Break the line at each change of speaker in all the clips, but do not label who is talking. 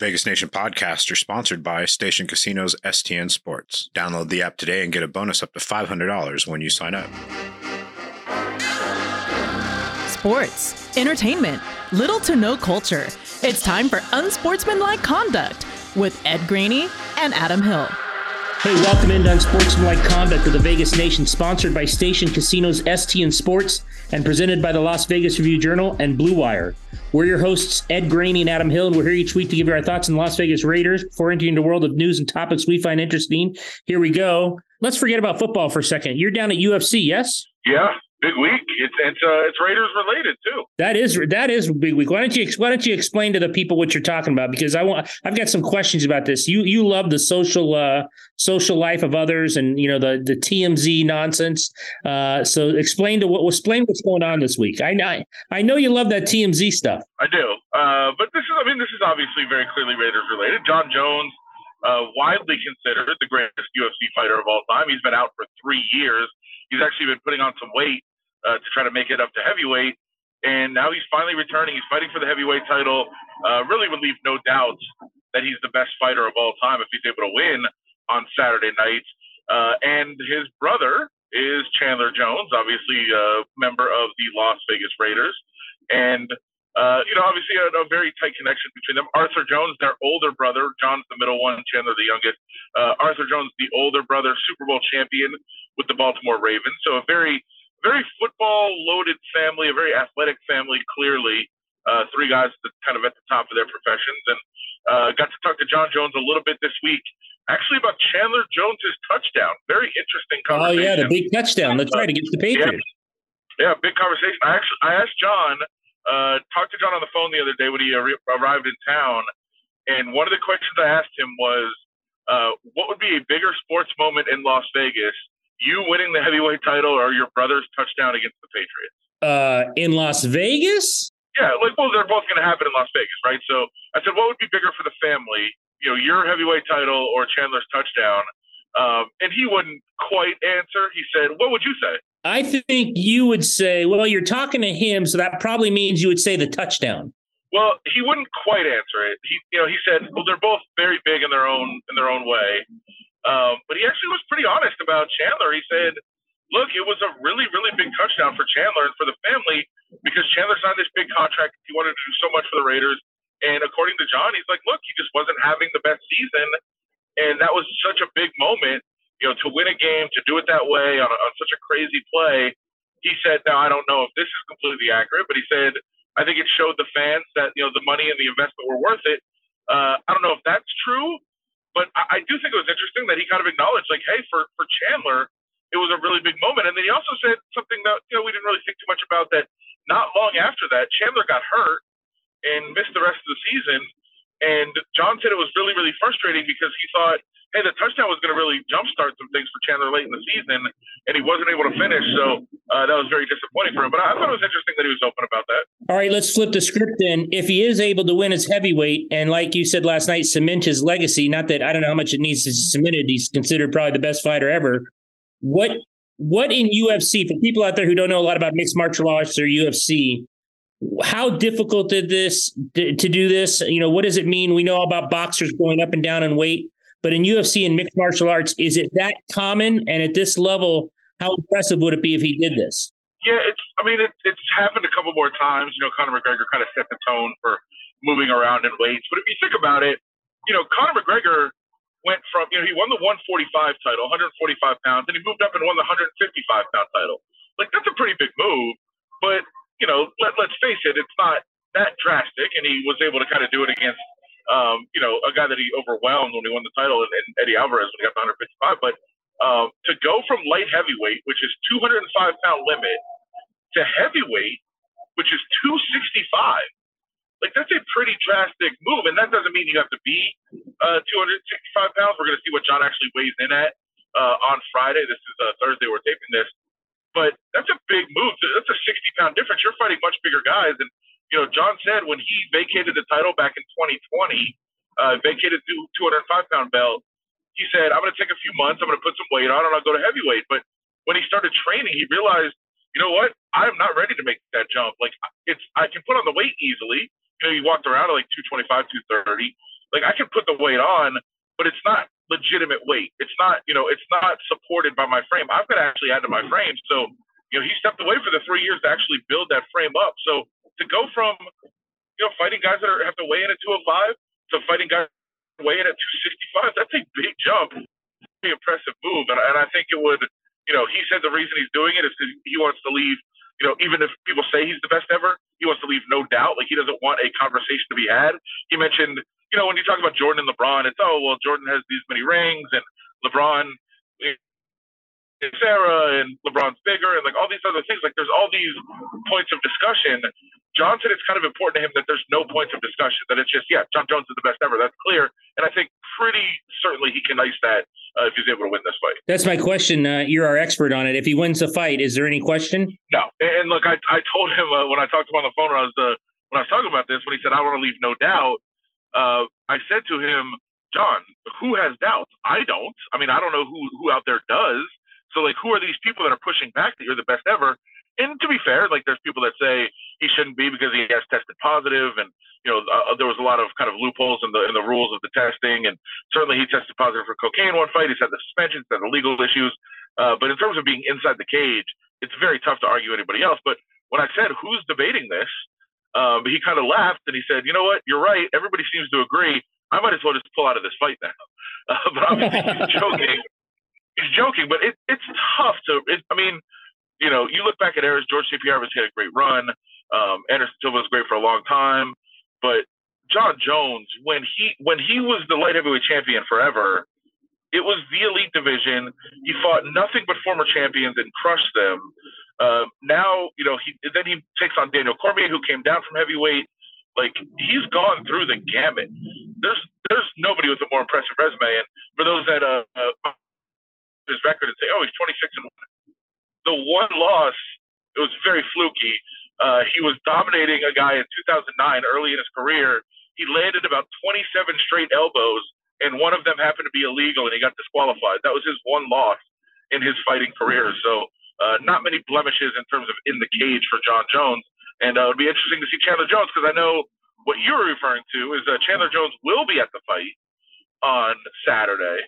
Vegas Nation podcasts are sponsored by Station Casinos STN Sports. Download the app today and get a bonus up to $500 when you sign up.
Sports, entertainment, little to no culture. It's time for Unsportsmanlike Conduct with Ed Graney and Adam Hill.
Hey, welcome into Unsportsmanlike Conduct of the Vegas Nation, sponsored by Station Casinos STN Sports and presented by the Las Vegas Review Journal and Blue Wire. We're your hosts, Ed Graney and Adam Hill, and we're here each week to give you our thoughts on Las Vegas Raiders before entering the world of news and topics we find interesting. Here we go. Let's forget about football for a second. You're down at UFC, yes?
Yeah, big week. It's it's uh, it's Raiders related too.
That is that is big week. Why don't you why don't you explain to the people what you're talking about? Because I want I've got some questions about this. You you love the social uh, social life of others and you know the the TMZ nonsense. Uh, so explain to what explain what's going on this week. I I, I know you love that TMZ stuff.
I do, uh, but this is I mean this is obviously very clearly Raiders related. Jon Jones. Uh, widely considered the greatest UFC fighter of all time. He's been out for three years. He's actually been putting on some weight uh, to try to make it up to heavyweight. And now he's finally returning. He's fighting for the heavyweight title. Uh, really would leave no doubt that he's the best fighter of all time if he's able to win on Saturday night. Uh, and his brother is Chandler Jones, obviously a member of the Las Vegas Raiders. And, uh, you know, obviously a, a, very tight connection between them. Arthur Jones, their older brother, Jon's the middle one, Chandler the youngest. Uh, Arthur Jones, the older brother, Super Bowl champion with the Baltimore Ravens. So a very very football loaded family, a very athletic family, clearly. Uh, three guys that kind of at the top of their professions. And uh, got to talk to Jon Jones a little bit this week, actually about Chandler Jones's touchdown. Very interesting conversation.
Oh, yeah, the big touchdown. That's right, against the Patriots.
Yeah, yeah big conversation. I actually I asked Jon, uh, talked to Jon on the phone the other day when he arrived in town. And one of the questions I asked him was, uh, what would be a bigger sports moment in Las Vegas you winning the heavyweight title or your brother's touchdown against the Patriots?
Uh, in Las Vegas?
Yeah, like well, they're both going to happen in Las Vegas, right? So I said, what would be bigger for the family? You know, your heavyweight title or Chandler's touchdown? Um, and he wouldn't quite answer. He said, "What would you say?"
I think you would say, "Well, you're talking to him, so that probably means you would say the touchdown."
Well, he wouldn't quite answer it. He, you know, he said, "Well, they're both very big in their own in their own way." Um, but he actually was pretty honest about Chandler. He said, look, it was a really, really big touchdown for Chandler and for the family because Chandler signed this big contract. He wanted to do so much for the Raiders. And according to Jon, he's like, look, he just wasn't having the best season. And that was such a big moment, you know, to win a game, to do it that way on, a, on such a crazy play. He said, now, I don't know if this is completely accurate, but he said, I think it showed the fans that, you know, the money and the investment were worth it. Uh, I don't know if that's true, but I, I do think it was interesting that he kind of acknowledged, like, hey, for for Chandler, it was a really big moment. And then he also said something that you know we didn't really think too much about. That not long after that, Chandler got hurt and missed the rest of the season. And Jon said it was really, really frustrating because he thought, hey, the touchdown was going to really jumpstart some things for Chandler late in the season, and he wasn't able to finish. So uh, that was very disappointing for him. But I thought it was interesting that he was open about that.
All right, let's flip the script then. If he is able to win his heavyweight, and like you said last night, cement his legacy, not that I don't know how much it needs to be cemented, he's considered probably the best fighter ever. What what in UFC, for people out there who don't know a lot about mixed martial arts or UFC, how difficult did this to do this? You know, what does it mean? We know about boxers going up and down in weight, but in UFC and mixed martial arts, is it that common? And at this level, how impressive would it be if he did this?
Yeah, it's. I mean, it, it's happened a couple more times. You know, Conor McGregor kind of set the tone for moving around in weights. But if you think about it, you know, Conor McGregor went from you know he won the 145 title, 145 pounds, and he moved up and won the 155 pound title. Like that's a pretty big move. But you know, let, let's face it, it's not that drastic. And he was able to kind of do it against, um, you know, a guy that he overwhelmed when he won the title and, and Eddie Alvarez when he got the 155. But um, to go from light heavyweight, which is 205 pound limit, to heavyweight, which is 265. Like that's a pretty drastic move, and that doesn't mean you have to be uh, 265 pounds. We're going to see what Jon actually weighs in at uh, on Friday. This is uh, Thursday. We're taping this. But that's a big move. That's a 60 pound difference. You're fighting much bigger guys. And, you know, Jon said when he vacated the title back in 2020, uh, vacated the 205 pound belt, he said, I'm going to take a few months. I'm going to put some weight on and I'll go to heavyweight. But when he started training, he realized, you know what? I'm not ready to make that jump. Like, it's, I can put on the weight easily. You know, he walked around at like 225, 230. like I can put the weight on, but it's not legitimate weight. It's not, you know, it's not supported by my frame. I've got to actually add to my mm-hmm. frame. So, you know, he stepped away for the three years to actually build that frame up. So to go from, you know, fighting guys that are, have to weigh in at 205 to fighting guys weigh in at 265, that's a big jump. Pretty impressive move. And, and I think it would, you know, he said the reason he's doing it is because he wants to leave, you know, even if people say he's the best ever, he wants to leave no doubt. Like he doesn't want a conversation to be had. He mentioned you know, when you talk about Jordan and LeBron, it's oh well, Jordan has these many rings, and LeBron is Sarah, and LeBron's bigger, and like all these other things. Like there's all these points of discussion. Jon said it's kind of important to him that there's no points of discussion. That it's just yeah, Jon Jones is the best ever. That's clear, and I think pretty certainly he can ice that uh, if he's able to win this fight.
That's my question. Uh, you're our expert on it. If he wins the fight, is there any question?
No. And, look, I, I told him uh, when I talked to him on the phone when I was uh, when I was talking about this when he said I want to leave no doubt uh, I said to him, Jon, who has doubts? I don't. I mean, I don't know who who out there does. So like, who are these people that are pushing back that you're the best ever? And to be fair, like there's people that say he shouldn't be because he has tested positive, and you know uh, there was a lot of kind of loopholes in the in the rules of the testing, and certainly he tested positive for cocaine one fight. He's had the suspensions, had the legal issues, uh, but in terms of being inside the cage, it's very tough to argue anybody else. But when I said who's debating this, um, he kind of laughed and he said, "You know what? You're right. Everybody seems to agree. I might as well just pull out of this fight now." Uh, but obviously he's joking. He's joking, but it, it's tough to. It, I mean, you know, you look back at eras. George St. Pierre had a great run. Um, Anderson Silva was great for a long time, but Jon Jones, when he when he was the light heavyweight champion forever, it was the elite division. He fought nothing but former champions and crushed them. Uh, now, you know, he then he takes on Daniel Cormier, who came down from heavyweight. Like he's gone through the gamut. There's there's nobody with a more impressive resume. And for those that uh, uh his record and say, oh, he's 26 and one. The one loss, it was very fluky. Uh, he was dominating a guy in 2009 early in his career. He landed about 27 straight elbows, and one of them happened to be illegal, and he got disqualified. That was his one loss in his fighting career. So uh, not many blemishes in terms of in the cage for Jon Jones. And uh, it would be interesting to see Chandler Jones because I know what you're referring to is that Chandler Jones will be at the fight on Saturday,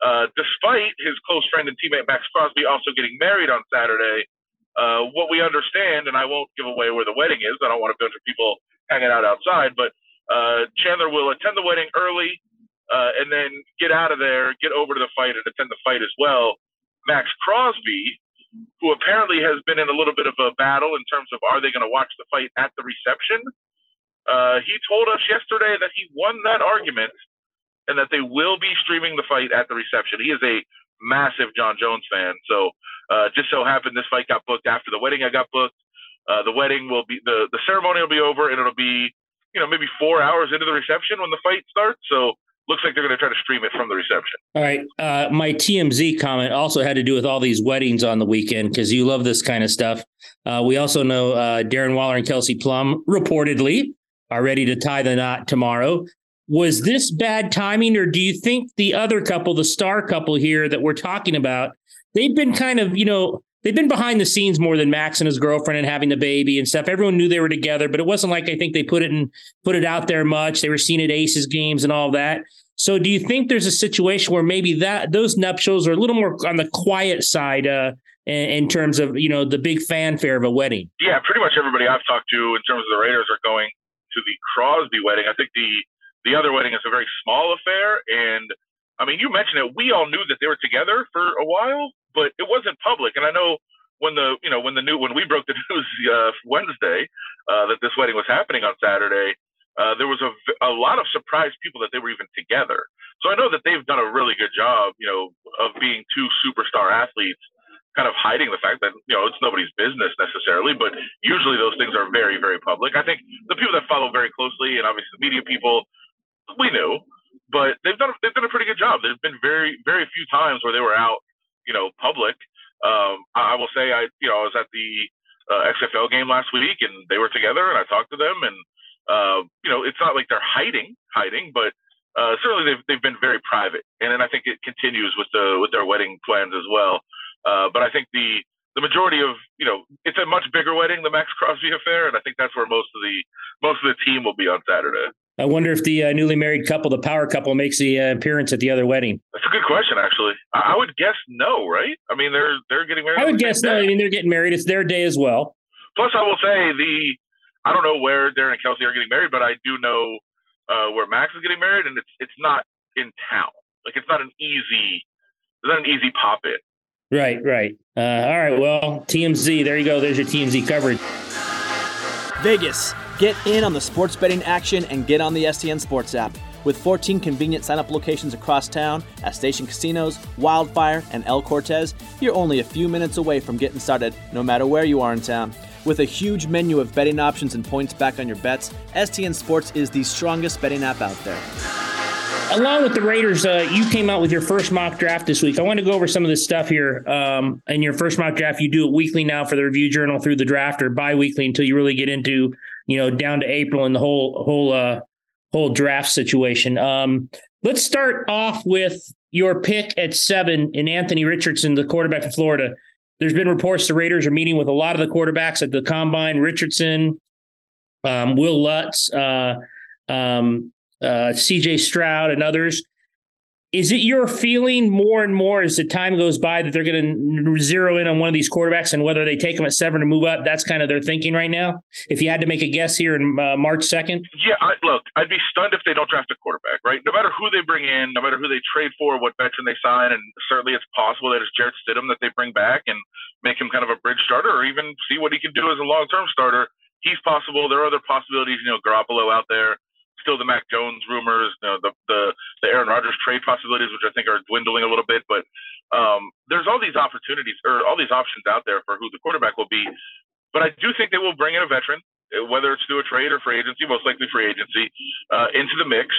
uh, despite his close friend and teammate Maxx Crosby also getting married on Saturday. Uh, what we understand, and I won't give away where the wedding is. I don't want a bunch of people hanging out outside, but uh, Chandler will attend the wedding early uh, and then get out of there, get over to the fight, and attend the fight as well. Maxx Crosby who apparently has been in a little bit of a battle in terms of are they going to watch the fight at the reception. Uh, he told us yesterday that he won that argument and that they will be streaming the fight at the reception. He is a massive Jon Jones fan. So uh, just so happened this fight got booked after the wedding. I got booked. Uh, the wedding will be the the ceremony will be over and it'll be you know maybe four hours into the reception when the fight starts. So looks like they're going to try to stream it from the reception.
All right. Uh, my TMZ comment also had to do with all these weddings on the weekend because you love this kind of stuff. Uh, we also know uh, Darren Waller and Kelsey Plum reportedly are ready to tie the knot tomorrow. Was this bad timing, or do you think the other couple, the star couple here that we're talking about, they've been kind of, you know, they've been behind the scenes more than Maxx and his girlfriend and having the baby and stuff. Everyone knew they were together, but it wasn't like I think they put it in put it out there much. They were seen at Aces games and all that. So do you think there's a situation where maybe that those nuptials are a little more on the quiet side uh, in, in, terms of you know the big fanfare of a wedding?
Yeah, pretty much everybody I've talked to in terms of the Raiders are going to the Crosby wedding. I think the the other wedding is a very small affair, and I mean you mentioned it. We all knew that they were together for a while, but it wasn't public. And I know when the you know when the new when we broke the news uh, Wednesday uh, that this wedding was happening on Saturday, uh, there was a, a lot of surprised people that they were even together. So I know that they've done a really good job, you know, of being two superstar athletes, kind of hiding the fact that you know it's nobody's business necessarily. But usually those things are very very public. I think the people that follow very closely, and obviously the media people, we knew, but they've done they've done a pretty good job. There's been very very few times where they were out, you know, public um, I, I, will say I, you know, I was at the uh, XFL game last week and they were together and I talked to them and, uh, you know, it's not like they're hiding, hiding, but uh, certainly they've, they've been very private. And then I think it continues with the, with their wedding plans as well. Uh, but I think the, the majority of, you know, it's a much bigger wedding, the Maxx Crosby affair. And I think that's where most of the, most of the team will be on Saturday.
I wonder if the uh, newly married couple, the power couple, makes the uh, appearance at the other wedding.
That's a good question, actually. I, I would guess no, right? I mean, they're they're getting married.
I would guess no. I mean, they're getting married. It's their day as well.
Plus, I will say the I don't know where Darren and Kelsey are getting married, but I do know uh, where Maxx is getting married, and it's it's not in town. Like it's not an easy, it's not an easy pop in.
Right, right. Uh, all right. Well, TMZ. There you go. There's your TMZ coverage.
Vegas. Get in on the sports betting action and get on the STN Sports app. With 14 convenient sign up locations across town at Station Casinos, Wildfire, and El Cortez, you're only a few minutes away from getting started no matter where you are in town. With a huge menu of betting options and points back on your bets, STN Sports is the strongest betting app out there.
Along with the Raiders, uh, you came out with your first mock draft this week. I want to go over some of this stuff here. Um, in your first mock draft, you do it weekly now for the Review Journal through the draft, or bi-weekly until you really get into, you know, down to April and the whole whole uh, whole draft situation. Um, let's start off with your pick at seven in Anthony Richardson, the quarterback of Florida. There's been reports the Raiders are meeting with a lot of the quarterbacks at the combine. Richardson, um, Will Levis, uh, um, uh, CJ Stroud, and others. Is it your feeling more and more as the time goes by that they're going to zero in on one of these quarterbacks and whether they take them at seven to move up? That's kind of their thinking right now. If you had to make a guess here in uh, March 2nd?
Yeah, I, look, I'd be stunned if they don't draft a quarterback, right? No matter who they bring in, no matter who they trade for, what veteran they sign, and certainly it's possible that it's Jarrett Stidham that they bring back and make him kind of a bridge starter or even see what he can do as a long term starter. He's possible. There are other possibilities, you know, Garoppolo out there still the Mac Jones rumors, you know, the the the Aaron Rodgers trade possibilities, which I think are dwindling a little bit. But um, there's all these opportunities or all these options out there for who the quarterback will be. But I do think they will bring in a veteran, whether it's through a trade or free agency, most likely free agency, uh, into the mix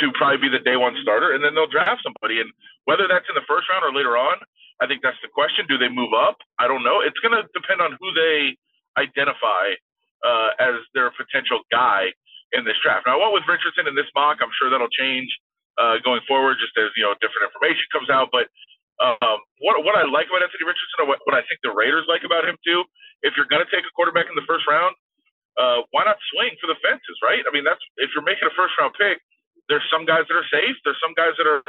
to probably be the day one starter, and then they'll draft somebody. And whether that's in the first round or later on, I think that's the question. Do they move up? I don't know. It's going to depend on who they identify uh, as their potential guy in this draft. Now, I went with Richardson in this mock. I'm sure that'll change uh, going forward, just as you know different information comes out. But um, what what I like about Anthony Richardson, or what, what I think the Raiders like about him too, if you're going to take a quarterback in the first round, uh, why not swing for the fences, right? I mean, that's if you're making a first round pick. There's some guys that are safe. There's some guys that are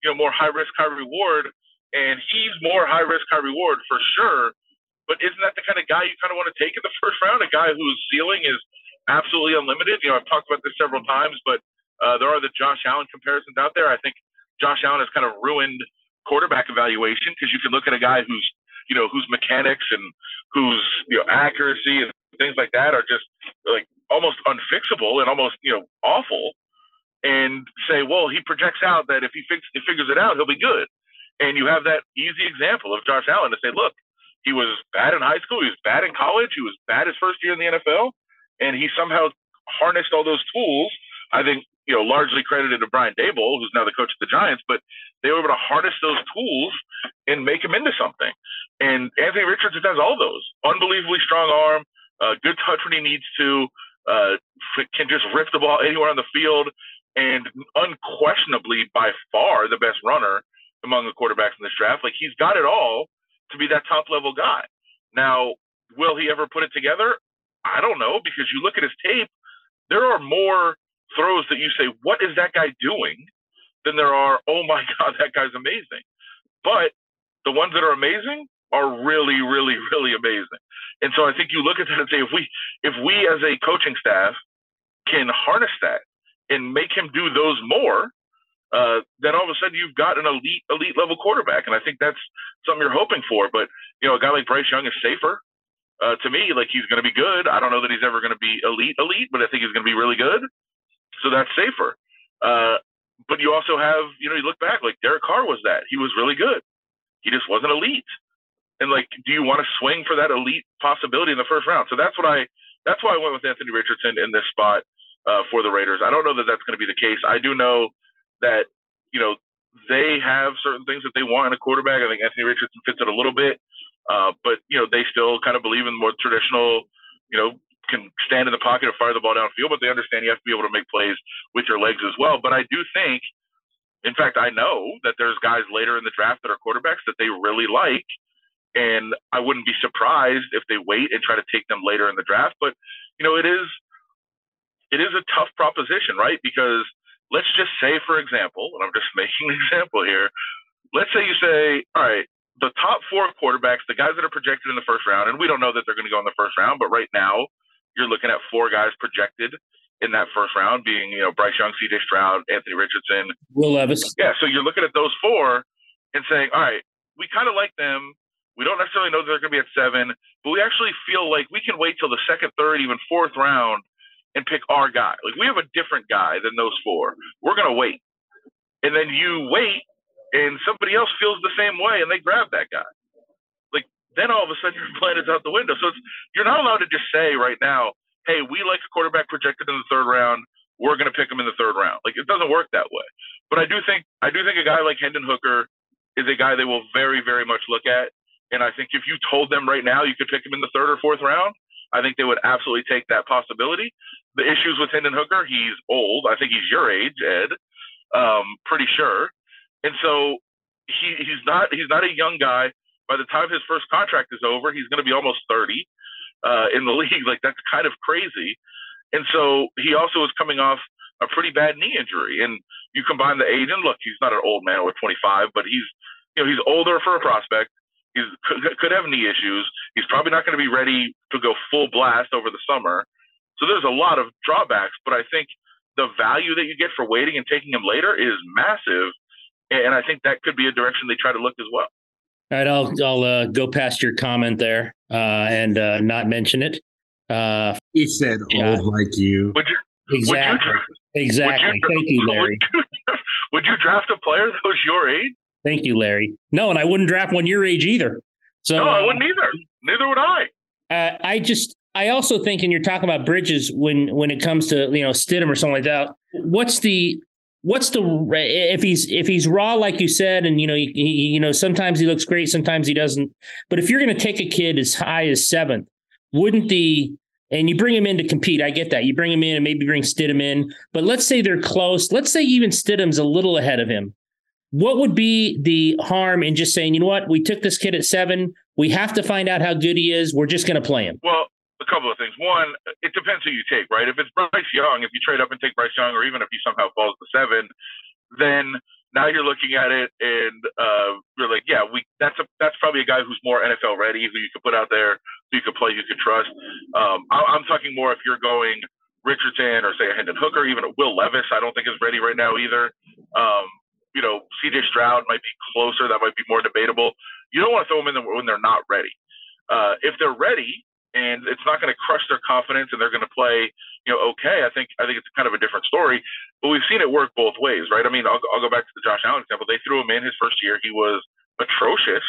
you know more high risk, high reward, and he's more high risk, high reward for sure. But isn't that the kind of guy you kind of want to take in the first round? A guy whose ceiling is absolutely unlimited. You know, I've talked about this several times, but uh, there are the Josh Allen comparisons out there. I think Josh Allen has kind of ruined quarterback evaluation because you can look at a guy who's, you know, whose mechanics and whose you know accuracy and things like that are just like almost unfixable and almost you know awful, and say, well, he projects out that if he, fix, he figures it out, he'll be good. And you have that easy example of Josh Allen to say, look, he was bad in high school, he was bad in college, he was bad his first year in the NFL, and he somehow harnessed all those tools. I think you know largely credited to Brian Daboll, who's now the coach of the Giants, but they were able to harness those tools and make him into something. And Anthony Richardson has all those. Unbelievably strong arm, uh, good touch when he needs to, uh, can just rip the ball anywhere on the field, and unquestionably by far the best runner among the quarterbacks in this draft. Like he's got it all to be that top level guy. Now, will he ever put it together? I don't know because you look at his tape, there are more throws that you say, "What is that guy doing?" than there are, "Oh my God, that guy's amazing." But the ones that are amazing are really, really, really amazing. And so I think you look at that and say, if we, if we as a coaching staff can harness that and make him do those more, uh, then all of a sudden you've got an elite, elite level quarterback. And I think that's something you're hoping for. But you know, a guy like Bryce Young is safer uh, to me, like he's going to be good. I don't know that he's ever going to be elite, elite, but I think he's going to be really good. So that's safer. Uh, but you also have, you know, you look back, like Derek Carr was that. He was really good. He just wasn't elite. And like, do you want to swing for that elite possibility in the first round? So that's what I, that's why I went with Anthony Richardson in this spot uh, for the Raiders. I don't know that that's going to be the case. I do know that, you know, they have certain things that they want in a quarterback. I think Anthony Richardson fits it a little bit. Uh, but you know, they still kind of believe in more traditional, you know, can stand in the pocket and fire the ball downfield, but they understand you have to be able to make plays with your legs as well. But I do think, in fact, I know that there's guys later in the draft that are quarterbacks that they really like. And I wouldn't be surprised if they wait and try to take them later in the draft. But, you know, it is it is a tough proposition, right? Because let's just say, for example, and I'm just making an example here. Let's say you say, all right, the top four quarterbacks, the guys that are projected in the first round, and we don't know that they're going to go in the first round, but right now you're looking at four guys projected in that first round, being you know Bryce Young, C.J. Stroud, Anthony Richardson,
Will Levis.
Yeah, so you're looking at those four and saying, all right, we kind of like them. We don't necessarily know that they're going to be at seven, but we actually feel like we can wait till the second, third, even fourth round and pick our guy. Like we have a different guy than those four. We're going to wait. And then you wait and somebody else feels the same way and they grab that guy. Like then all of a sudden your plan is out the window. So you're not allowed to just say right now, hey, we like a quarterback projected in the third round. We're going to pick him in the third round. Like it doesn't work that way. But I do think I do think a guy like Hendon Hooker is a guy they will very very much look at. And I think if you told them right now you could pick him in the third or fourth round, I think they would absolutely take that possibility. The issues with Hendon Hooker, he's old. I think he's your age, Ed. Um, pretty sure. And so he, he's not he's not a young guy. By the time his first contract is over, he's going to be almost 30 uh, in the league. Like that's kind of crazy. And so he also is coming off a pretty bad knee injury. And you combine the age and look, he's not an old man with 25, but he's you know he's older for a prospect. He could have knee issues. He's probably not going to be ready to go full blast over the summer. So there's a lot of drawbacks, but I think the value that you get for waiting and taking him later is massive. And I think that could be a direction they try to look as well.
All right, I'll I'll uh, go past your comment there uh, and uh, not mention it. Uh,
he said yeah. old like you.
Would you
exactly.
Would
you, exactly.
Would you,
Thank you, Larry.
Would you, would you draft a player that was your age?
Thank you, Larry. No, and I wouldn't draft one your age either. So
no, I wouldn't either. Neither would I.
Uh, I just, I also think, and you're talking about bridges when when it comes to you know Stidham or something like that. What's the what's the if he's if he's raw like you said, and you know he, you know sometimes he looks great, sometimes he doesn't. But if you're going to take a kid as high as seventh, wouldn't the and you bring him in to compete. I get that. You bring him in and maybe bring Stidham in. But let's say they're close. Let's say even Stidham's a little ahead of him. What would be the harm in just saying, you know what, we took this kid at seven. We have to find out how good he is. We're just going to play him.
Well, a couple of things. One, it depends who you take, right? If it's Bryce Young, if you trade up and take Bryce Young, or even if he somehow falls to seven, then now you're looking at it and uh, you're like, yeah, we that's a that's probably a guy who's more NFL ready, who you could put out there, who you could play, you could trust. Um, I, am talking more if you're going Richardson or say a Hendon Hooker, even a Will Levis. I don't think is ready right now either. Um, you know, CJ Stroud might be closer. That might be more debatable. You don't want to throw them in when they're not ready. Uh, if they're ready and it's not going to crush their confidence and they're going to play, you know, okay, I think I think it's kind of a different story. But we've seen it work both ways, right? I mean, I'll, I'll go back to the Josh Allen example. They threw him in his first year. He was atrocious,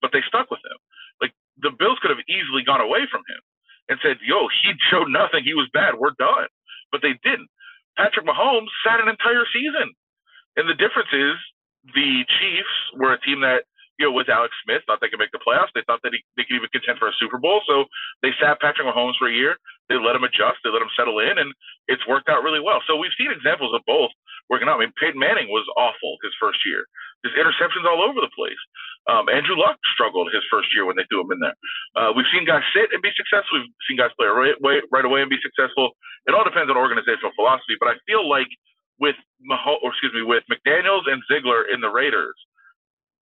but they stuck with him. Like the Bills could have easily gone away from him and said, "Yo, he showed nothing. He was bad. We're done." But they didn't. Patrick Mahomes sat an entire season and the difference is the Chiefs were a team that, you know, with Alex Smith, thought they could make the playoffs. They thought that he, they could even contend for a Super Bowl. So they sat Patrick Mahomes for a year. They let him adjust. They let him settle in, and it's worked out really well. So we've seen examples of both working out. I mean, Peyton Manning was awful his first year. His interceptions all over the place. Um, Andrew Luck struggled his first year when they threw him in there. Uh, we've seen guys sit and be successful. We've seen guys play right, right away and be successful. It all depends on organizational philosophy, but I feel like – with Maho- or excuse me, with McDaniels and Ziegler in the Raiders,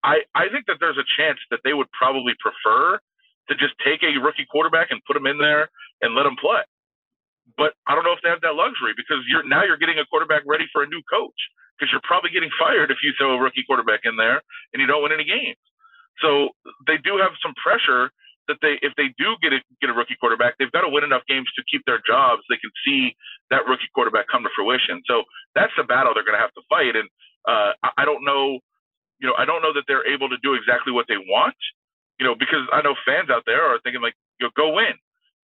I I think that there's a chance that they would probably prefer to just take a rookie quarterback and put him in there and let him play. But I don't know if they have that luxury because you're now you're getting a quarterback ready for a new coach because you're probably getting fired if you throw a rookie quarterback in there and you don't win any games. So they do have some pressure that they if they do get a get a rookie quarterback, they've got to win enough games to keep their jobs. They can see that rookie quarterback come to fruition. So that's the battle they're going to have to fight. And uh, I don't know, you know, I don't know that they're able to do exactly what they want, you know, because I know fans out there are thinking like, you know, go win.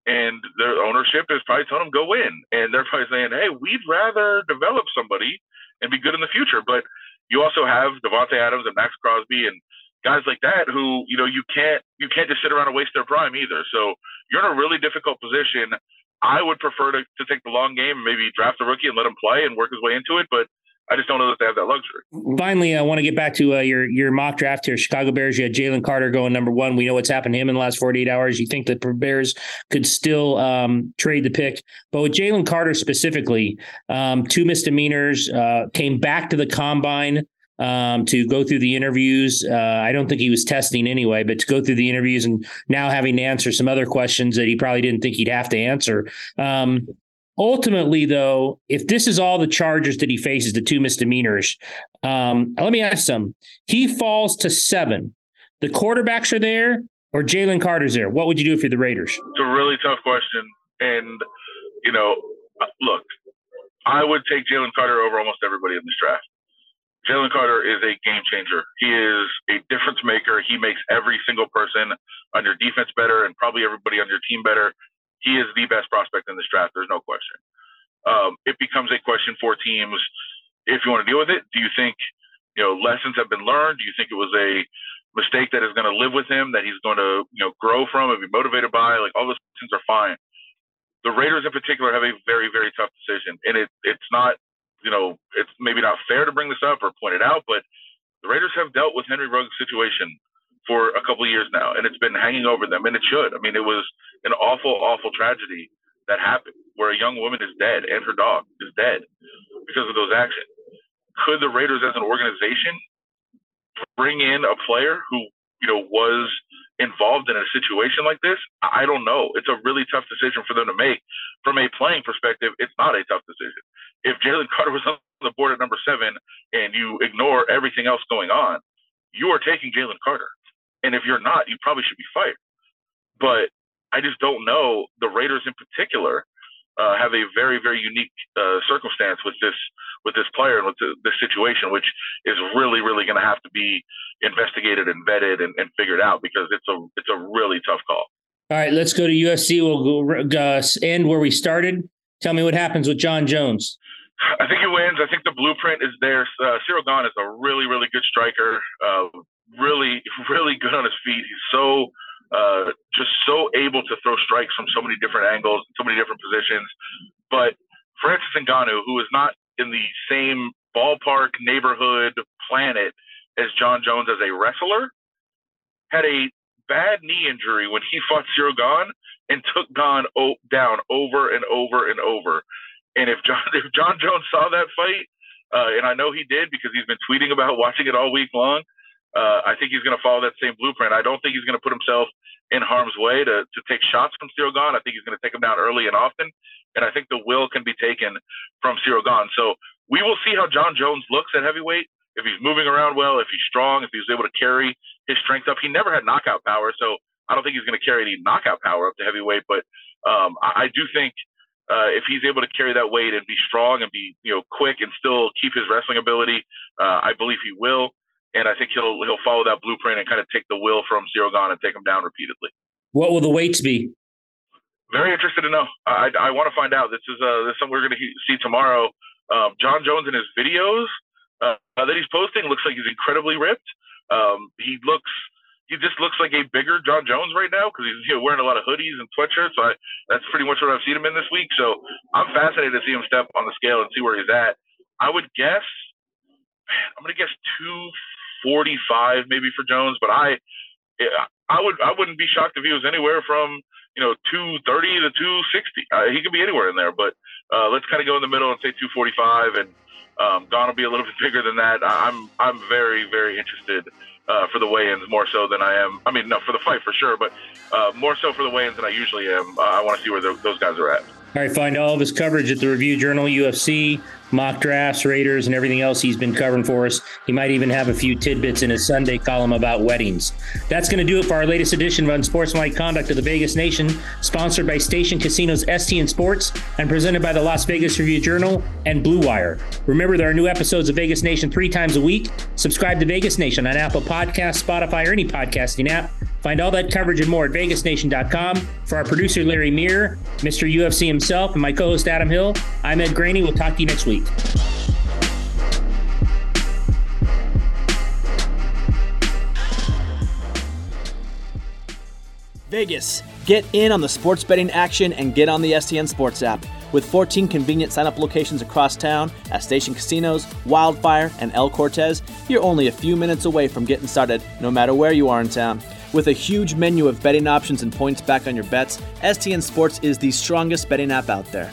And their ownership is probably telling them go win, and they're probably saying, "Hey, we'd rather develop somebody and be good in the future." But you also have Davante Adams and Maxx Crosby and guys like that who you know you can't you can't just sit around and waste their prime either. So you're in a really difficult position. I would prefer to, to take the long game and maybe draft a rookie and let him play and work his way into it. But I just don't know that they have that luxury.
Finally, I want to get back to uh, your your mock draft here. Chicago Bears, you had Jalen Carter going number one. We know what's happened to him in the last 48 hours. You think the Bears could still um, trade the pick. But with Jalen Carter specifically, um, two misdemeanors, uh, came back to the combine um, to go through the interviews. Uh, I don't think he was testing anyway, but to go through the interviews and now having to answer some other questions that he probably didn't think he'd have to answer. Um, ultimately, though, if this is all the charges that he faces, the two misdemeanors, um, let me ask some. He falls to seven. The quarterbacks are there, or Jalen Carter's there. What would you do if you're the Raiders?
It's a really tough question, and you know, uh, look, I would take Jalen Carter over almost everybody in this draft. Jalen Carter is a game changer. He is a difference maker. He makes every single person on your defense better and probably everybody on your team better. He is the best prospect in this draft. There's no question. Um, it becomes a question for teams if you want to deal with it. Do you think you know lessons have been learned? Do you think it was a mistake that is going to live with him that he's going to you know grow from and be motivated by? Like all those things are fine. The Raiders in particular have a very very tough decision, and it it's not you know, it's maybe not fair to bring this up or point it out, but the Raiders have dealt with Henry Ruggs' situation for a couple years now, and it's been hanging over them, and it should. I mean, it was an awful, awful tragedy that happened where a young woman is dead and her dog is dead because of those actions. Could the Raiders, as an organization, bring in a player who you know was involved in a situation like this? I don't know. It's a really tough decision for them to make. From a playing perspective, it's not a tough decision. If Jalen Carter was on the board at number seven and you ignore everything else going on, you are taking Jalen Carter. And if you're not, you probably should be fired. But I just don't know. The Raiders in particular uh, have a very, very unique uh, circumstance with this with this player and with the, this situation, which is really, really going to have to be investigated and vetted and, and, figured out because it's a it's a really tough call.
All right, let's go to UFC. We'll go uh, end where we started. Tell me what happens with Jon Jones.
I think he wins. I think the blueprint is there. Uh, Ciryl Gane is a really, really good striker. Uh, really, really good on his feet. He's so uh, just so able to throw strikes from so many different angles, so many different positions. But Francis Ngannou, who is not in the same ballpark, neighborhood, planet as Jon Jones as a wrestler, had a bad knee injury when he fought Ciryl Gane and took Gane o- down over and over and over. And if Jon if Jon Jones saw that fight, uh, and I know he did because he's been tweeting about watching it all week long, uh, I think he's going to follow that same blueprint. I don't think he's going to put himself in harm's way to to take shots from Gane. I think he's going to take him down early and often, and I think the will can be taken from Gane. So we will see how Jon Jones looks at heavyweight. If he's moving around well, if he's strong, if he's able to carry his strength up. He never had knockout power, so I don't think he's going to carry any knockout power up to heavyweight. But um, I, I do think uh, if he's able to carry that weight and be strong and be you know quick and still keep his wrestling ability, uh, I believe he will. And I think he'll he'll follow that blueprint and kind of take the will from Ciryl Gane and take him down repeatedly.
What will the weights be?
Very interested to know. I, I want to find out. This is uh, this is something we're going to see tomorrow. Um, Jon Jones in his videos uh, that he's posting looks like he's incredibly ripped. Um, he looks he just looks like a bigger Jon Jones right now because he's you know, wearing a lot of hoodies and sweatshirts. So I, that's pretty much what I've seen him in this week. So I'm fascinated to see him step on the scale and see where he's at. I would guess, I'm going to guess 245 maybe for Jones, but I, I would I wouldn't be shocked if he was anywhere from you know 230 to 260. Uh, he could be anywhere in there, but uh, let's kind of go in the middle and say 245 and. Um, Gane will be a little bit bigger than that. I'm I'm very very interested uh, for the weigh-ins more so than I am. I mean, no, for the fight for sure, but uh, more so for the weigh-ins than I usually am. Uh, I want to see where the, those guys are at.
All right, find all of his coverage at the Review Journal, UFC, mock drafts, Raiders, and everything else he's been covering for us. He might even have a few tidbits in his Sunday column about weddings. That's going to do it for our latest edition of Unsportsmanlike Conduct of the Vegas Nation, sponsored by Station Casinos STN Sports and presented by the Las Vegas Review Journal and Blue Wire. Remember, there are new episodes of Vegas Nation three times a week. Subscribe to Vegas Nation on Apple Podcasts, Spotify, or any podcasting app. Find all that coverage and more at vegasnation.com. For our producer, Larry Meir, Mr. UFC himself, and my co host, Adam Hill, I'm Ed Graney. We'll talk to you next week.
Vegas, get in on the sports betting action and get on the STN Sports app. With 14 convenient sign up locations across town at Station Casinos, Wildfire, and El Cortez, you're only a few minutes away from getting started no matter where you are in town. With a huge menu of betting options and points back on your bets, STN Sports is the strongest betting app out there.